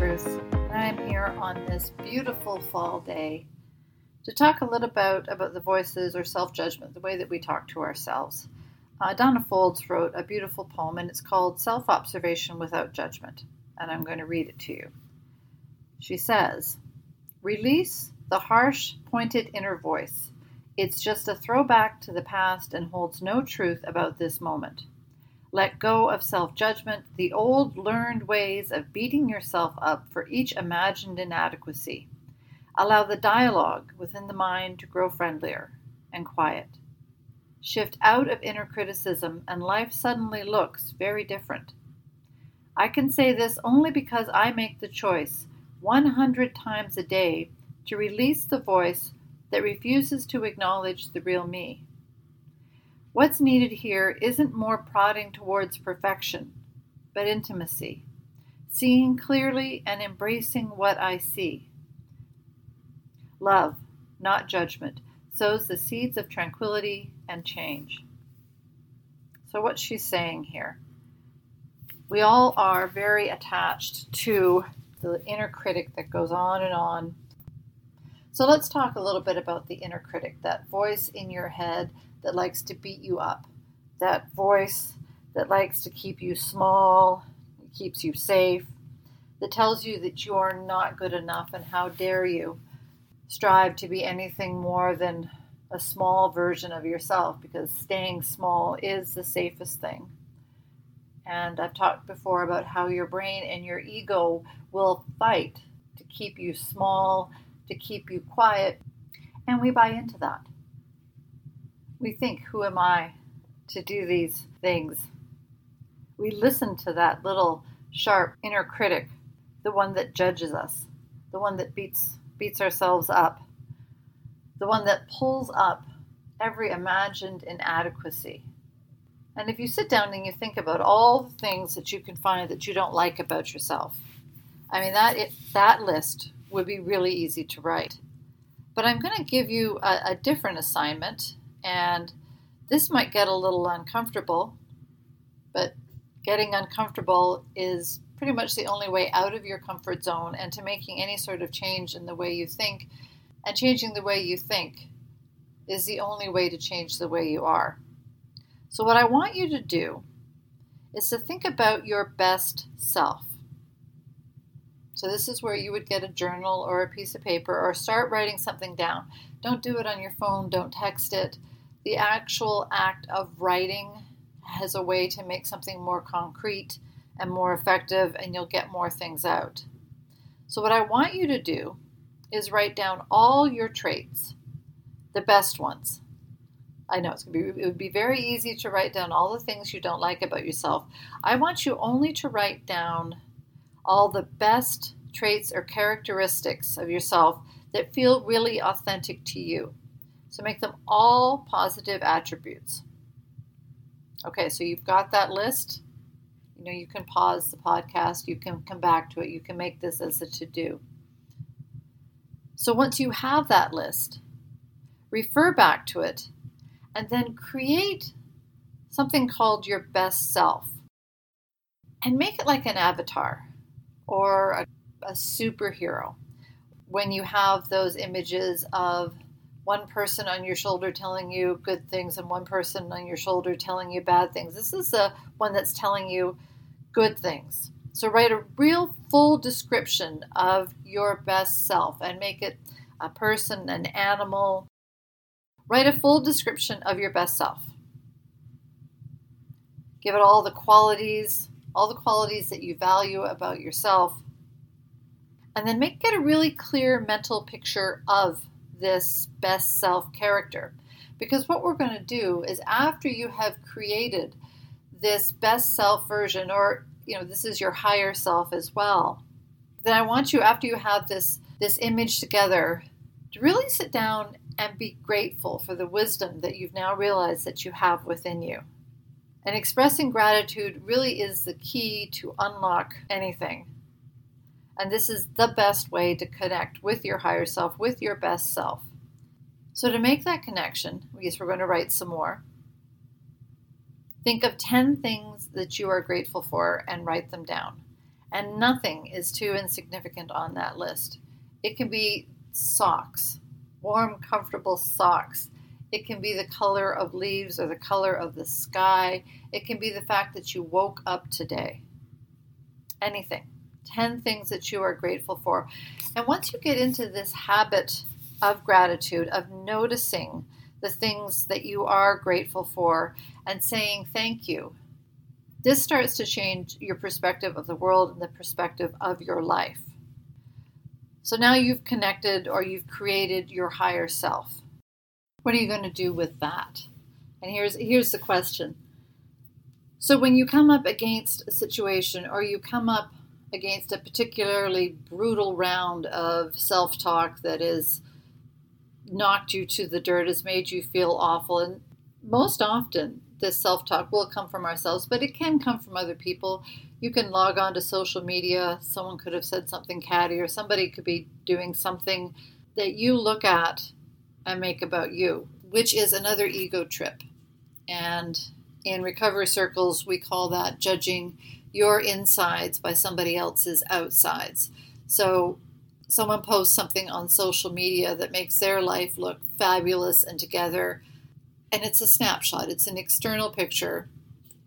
And I'm here on this beautiful fall day to talk a little about about the voices or self-judgment, the way that we talk to ourselves. Uh, Danna Faulds wrote a beautiful poem, and it's called Self-Observation Without Judgment, and I'm going to read it to you. She says, "Release the harsh, pointed inner voice. It's just a throwback to the past and holds no truth about this moment." Let go of self judgment, the old learned ways of beating yourself up for each imagined inadequacy. Allow the dialogue within the mind to grow friendlier and quiet. Shift out of inner criticism, and life suddenly looks very different. I can say this only because I make the choice 100 times a day to release the voice that refuses to acknowledge the real me. What's needed here isn't more prodding towards perfection, but intimacy, seeing clearly and embracing what I see. Love, not judgment, sows the seeds of tranquility and change. So, what's she saying here? We all are very attached to the inner critic that goes on and on. So, let's talk a little bit about the inner critic, that voice in your head that likes to beat you up, that voice that likes to keep you small, keeps you safe, that tells you that you are not good enough and how dare you strive to be anything more than a small version of yourself because staying small is the safest thing. And I've talked before about how your brain and your ego will fight to keep you small, to keep you quiet, and we buy into that we think, Who am I to do these things? We listen to that little sharp inner critic, the one that judges us, the one that beats, beats ourselves up, the one that pulls up every imagined inadequacy. And if you sit down and you think about all the things that you can find that you don't like about yourself, I mean that it, that list would be really easy to write. But I'm going to give you a, a different assignment and this might get a little uncomfortable, but getting uncomfortable is pretty much the only way out of your comfort zone and to making any sort of change in the way you think. And changing the way you think is the only way to change the way you are. So, what I want you to do is to think about your best self. So, this is where you would get a journal or a piece of paper or start writing something down. Don't do it on your phone, don't text it. The actual act of writing has a way to make something more concrete and more effective, and you'll get more things out. So, what I want you to do is write down all your traits, the best ones. I know it's gonna be it would be very easy to write down all the things you don't like about yourself. I want you only to write down all the best traits or characteristics of yourself that feel really authentic to you. So make them all positive attributes. Okay, so you've got that list. You know, you can pause the podcast, you can come back to it, you can make this as a to do. So once you have that list, refer back to it and then create something called your best self and make it like an avatar or a, a superhero when you have those images of one person on your shoulder telling you good things and one person on your shoulder telling you bad things. This is the one that's telling you good things. So write a real full description of your best self and make it a person, an animal. Write a full description of your best self. Give it all the qualities, all the qualities that you value about yourself. And then make it a really clear mental picture of this best self character. Because what we're going to do is after you have created this best self version, or you know, this is your higher self as well, then I want you, after you have this this image together, to really sit down and be grateful for the wisdom that you've now realized that you have within you. And expressing gratitude really is the key to unlock anything. And this is the best way to connect with your higher self, with your best self. So, to make that connection, I guess we're going to write some more. Think of 10 things that you are grateful for and write them down. And nothing is too insignificant on that list. It can be socks, warm, comfortable socks. It can be the color of leaves or the color of the sky. It can be the fact that you woke up today. Anything. 10 things that you are grateful for. And once you get into this habit of gratitude, of noticing the things that you are grateful for and saying thank you, this starts to change your perspective of the world and the perspective of your life. So now you've connected or you've created your higher self. What are you going to do with that? And here's here's the question. So when you come up against a situation or you come up against a particularly brutal round of self-talk that has knocked you to the dirt, has made you feel awful and most often this self talk will come from ourselves, but it can come from other people. You can log on to social media, someone could have said something catty, or somebody could be doing something that you look at and make about you, which is another ego trip. And in recovery circles, we call that judging your insides by somebody else's outsides. So, someone posts something on social media that makes their life look fabulous and together and it's a snapshot. It's an external picture.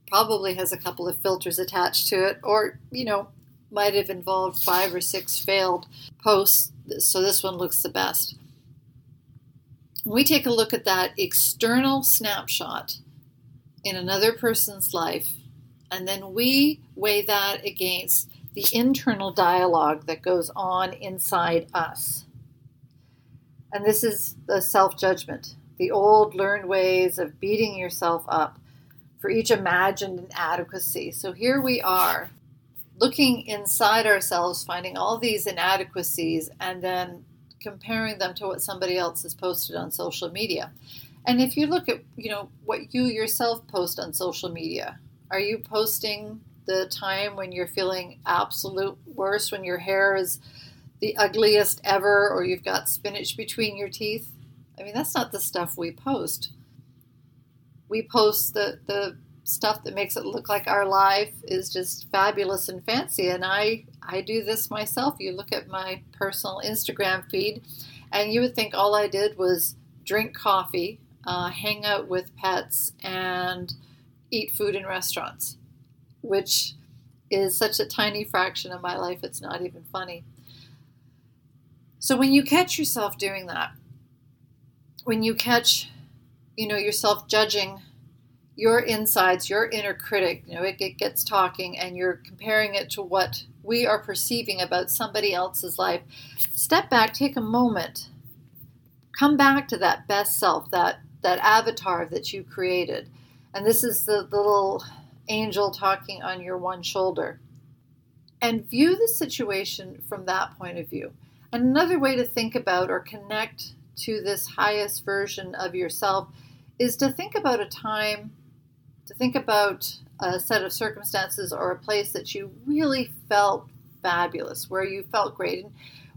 Probably has a couple of filters attached to it, or, you know, might have involved five or six failed posts, so this one looks the best. we take a look at that external snapshot in another person's life, and then we weigh that against the internal dialogue that goes on inside us. And this is the self judgment the old learned ways of beating yourself up for each imagined inadequacy. So here we are, looking inside ourselves, finding all these inadequacies, and then comparing them to what somebody else has posted on social media. And if you look at, you know, what you yourself post on social media, are you posting the time when you're feeling absolute worst, when your hair is the ugliest ever, or you've got spinach between your teeth? I mean, that's not the stuff we post. We post the, the stuff that makes it look like our life is just fabulous and fancy. And I, I do this myself. You look at my personal Instagram feed, and you would think all I did was drink coffee, uh, hang out with pets, and eat food in restaurants, which is such a tiny fraction of my life, it's not even funny. So when you catch yourself doing that, when you catch, you know, yourself judging your insides, your inner critic, you know, it, it gets talking and you're comparing it to what we are perceiving about somebody else's life, step back, take a moment, come back to that best self, that that avatar that you created. And this is the, the little angel talking on your one shoulder. And view the situation from that point of view. Another way to think about or connect to this highest version of yourself is to think about a time, to think about a set of circumstances or a place that you really felt fabulous, where you felt great. And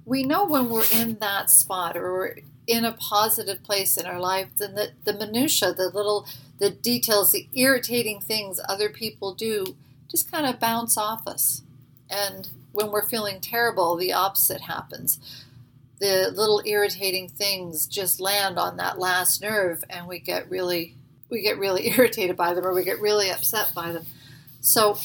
we know when we're in that spot or we're in a positive place in our life, then the, the minutia, the little the details, the irritating things other people do just kind of bounce off us. And when we're feeling terrible, the opposite happens the little irritating things just land on that last nerve and we get really we get really irritated by them or we get really upset by them. So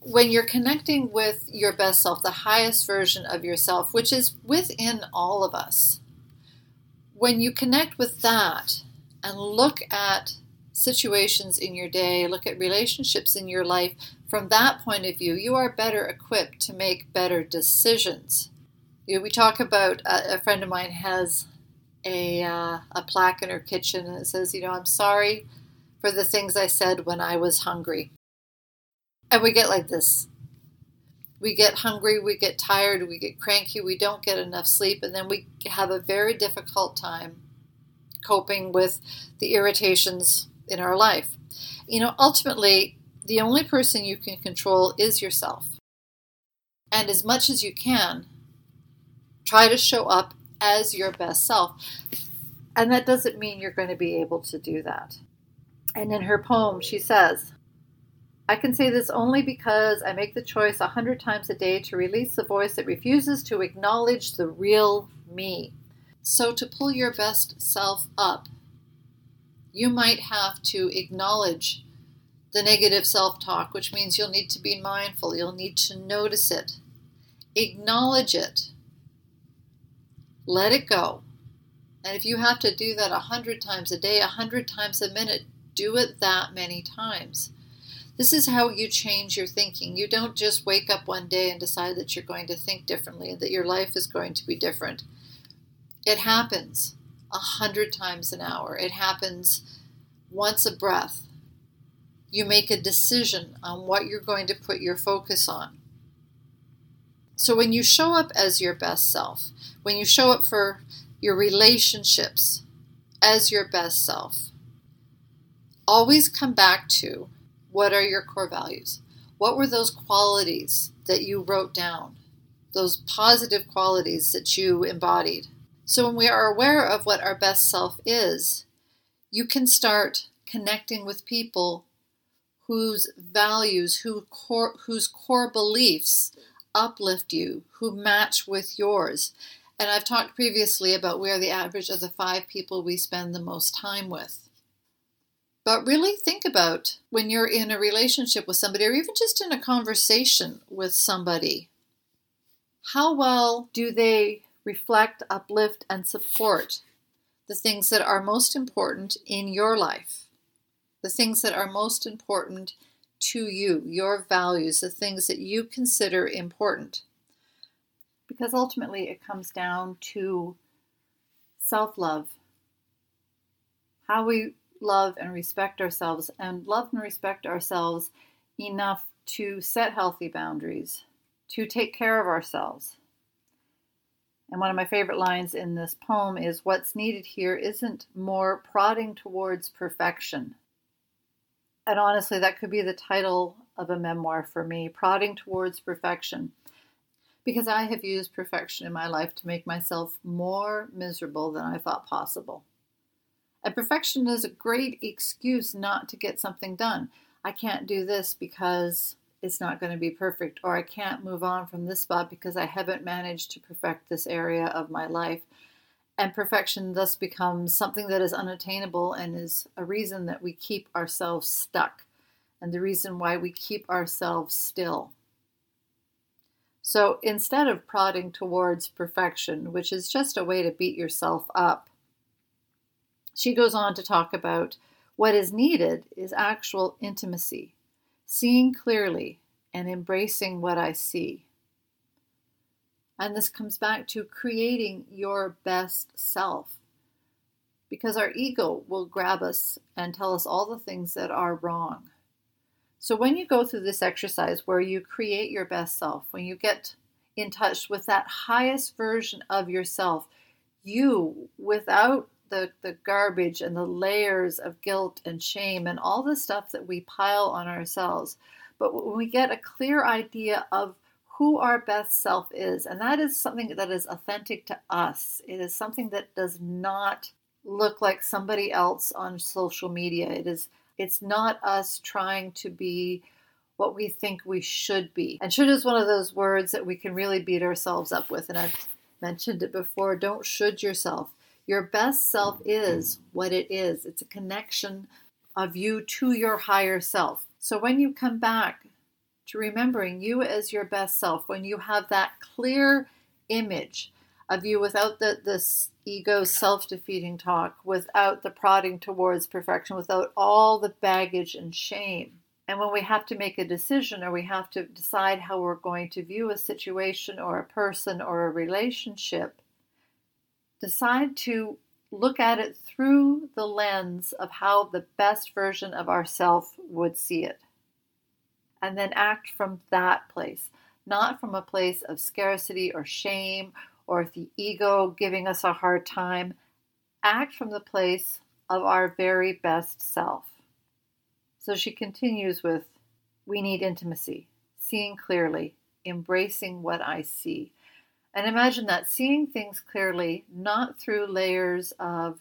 when you're connecting with your best self, the highest version of yourself, which is within all of us, when you connect with that and look at situations in your day, look at relationships in your life from that point of view, you are better equipped to make better decisions you know, we talk about uh, a friend of mine has a uh, a plaque in her kitchen and it says, you know, I'm sorry for the things I said when I was hungry. And we get like this. We get hungry, we get tired, we get cranky, we don't get enough sleep, and then we have a very difficult time coping with the irritations in our life. You know, ultimately, the only person you can control is yourself. And as much as you can, Try to show up as your best self. And that doesn't mean you're going to be able to do that. And in her poem, she says, I can say this only because I make the choice a hundred times a day to release the voice that refuses to acknowledge the real me. So, to pull your best self up, you might have to acknowledge the negative self talk, which means you'll need to be mindful, you'll need to notice it, acknowledge it, let it go. And if you have to do that a hundred times a day, a hundred times a minute, do it that many times. This is how you change your thinking. You don't just wake up one day and decide that you're going to think differently, that your life is going to be different. It happens a hundred times an hour. It happens once a breath. You make a decision on what you're going to put your focus on. So when you show up as your best self, when you show up for your relationships as your best self, always come back to what are your core values? What were those qualities that you wrote down? Those positive qualities that you embodied? So, when we are aware of what our best self is, you can start connecting with people whose values, who core, whose core beliefs uplift you, who match with yours. And I've talked previously about we are the average of the five people we spend the most time with. But really think about when you're in a relationship with somebody or even just in a conversation with somebody. How well do they reflect, uplift, and support the things that are most important in your life? The things that are most important to you, your values, the things that you consider important. Because ultimately it comes down to self love. How we love and respect ourselves and love and respect ourselves enough to set healthy boundaries, to take care of ourselves. And one of my favorite lines in this poem is What's needed here isn't more prodding towards perfection. And honestly, that could be the title of a memoir for me Prodding Towards Perfection. Because I have used perfection in my life to make myself more miserable than I thought possible. And perfection is a great excuse not to get something done. I can't do this because it's not going to be perfect, or I can't move on from this spot because I haven't managed to perfect this area of my life. And perfection thus becomes something that is unattainable and is a reason that we keep ourselves stuck and the reason why we keep ourselves still. So instead of prodding towards perfection, which is just a way to beat yourself up, she goes on to talk about what is needed is actual intimacy, seeing clearly and embracing what I see. And this comes back to creating your best self. Because our ego will grab us and tell us all the things that are wrong. So, when you go through this exercise where you create your best self, when you get in touch with that highest version of yourself, you, without the, the garbage and the layers of guilt and shame and all the stuff that we pile on ourselves. But when we get a clear idea of who our best self is, and that is something that is authentic to us, it is something that does not look like somebody else on social media. It is it's not us trying to be what we think we should be. And should is one of those words that we can really beat ourselves up with. And I've mentioned it before. Don't should yourself. Your best self is what it is. It's a connection of you to your higher self. So when you come back to remembering you as your best self, when you have that clear image of you without the this ego self-defeating talk, without the prodding towards perfection, without all the baggage and shame. And when we have to make a decision or we have to decide how we're going to view a situation or a person or a relationship, decide to look at it through the lens of how the best version of ourself would see it. And then act from that place, not from a place of scarcity or shame or the ego giving us a hard time. Act from the place of our very best self. So she continues with We need intimacy, seeing clearly, embracing what I see. And imagine that seeing things clearly, not through layers of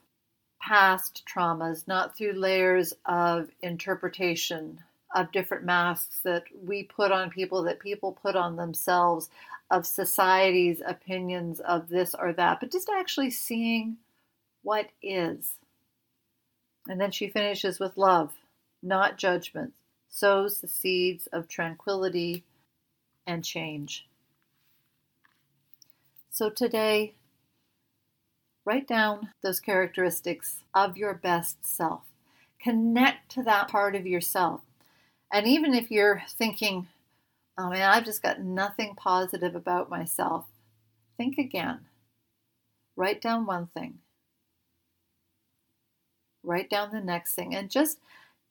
past traumas, not through layers of interpretation of different masks that we put on people, that people put on themselves, of society's opinions of this or that, but just actually seeing what is. And then she finishes with love, not judgment, sows the seeds of tranquility and change. So today, write down those characteristics of your best self. Connect to that part of yourself. And even if you're thinking, oh man, I've just got nothing positive about myself, think again. Write down one thing. Write down the next thing and just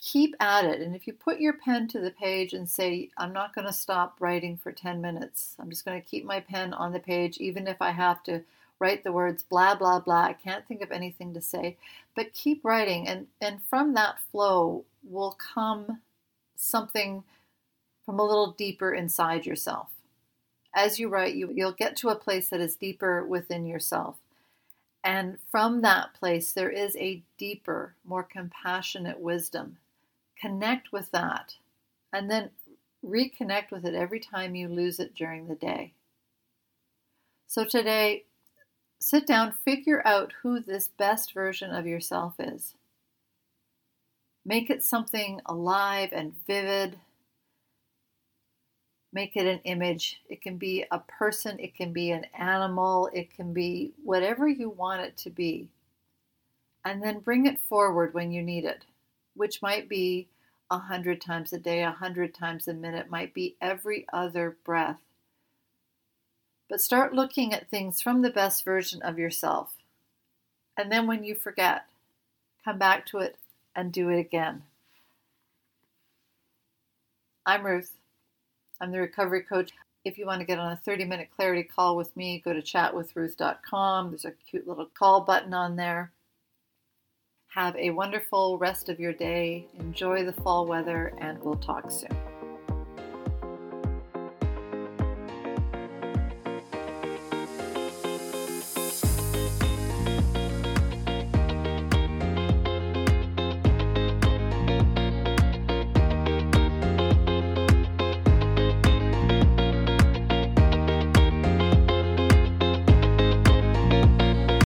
keep at it. And if you put your pen to the page and say, I'm not going to stop writing for 10 minutes, I'm just going to keep my pen on the page, even if I have to write the words blah, blah, blah. I can't think of anything to say, but keep writing. And, and from that flow will come something from a little deeper inside yourself. As you write, you, you'll get to a place that is deeper within yourself. And from that place, there is a deeper, more compassionate wisdom connect with that and then reconnect with it every time you lose it during the day. So today, sit down, figure out who this best version of yourself is. Make it something alive and vivid. Make it an image. It can be a person, it can be an animal, it can be whatever you want it to be. And then bring it forward when you need it, which might be a hundred times a day, a hundred times a minute, might be every other breath. But start looking at things from the best version of yourself. And then when you forget, come back to it and do it again. I'm Ruth. I'm the recovery coach. If you want to get on a 30 minute clarity call with me, go to chatwithruth.com. There's a cute little call button on there. Have a wonderful rest of your day. Enjoy the fall weather, and we'll talk soon.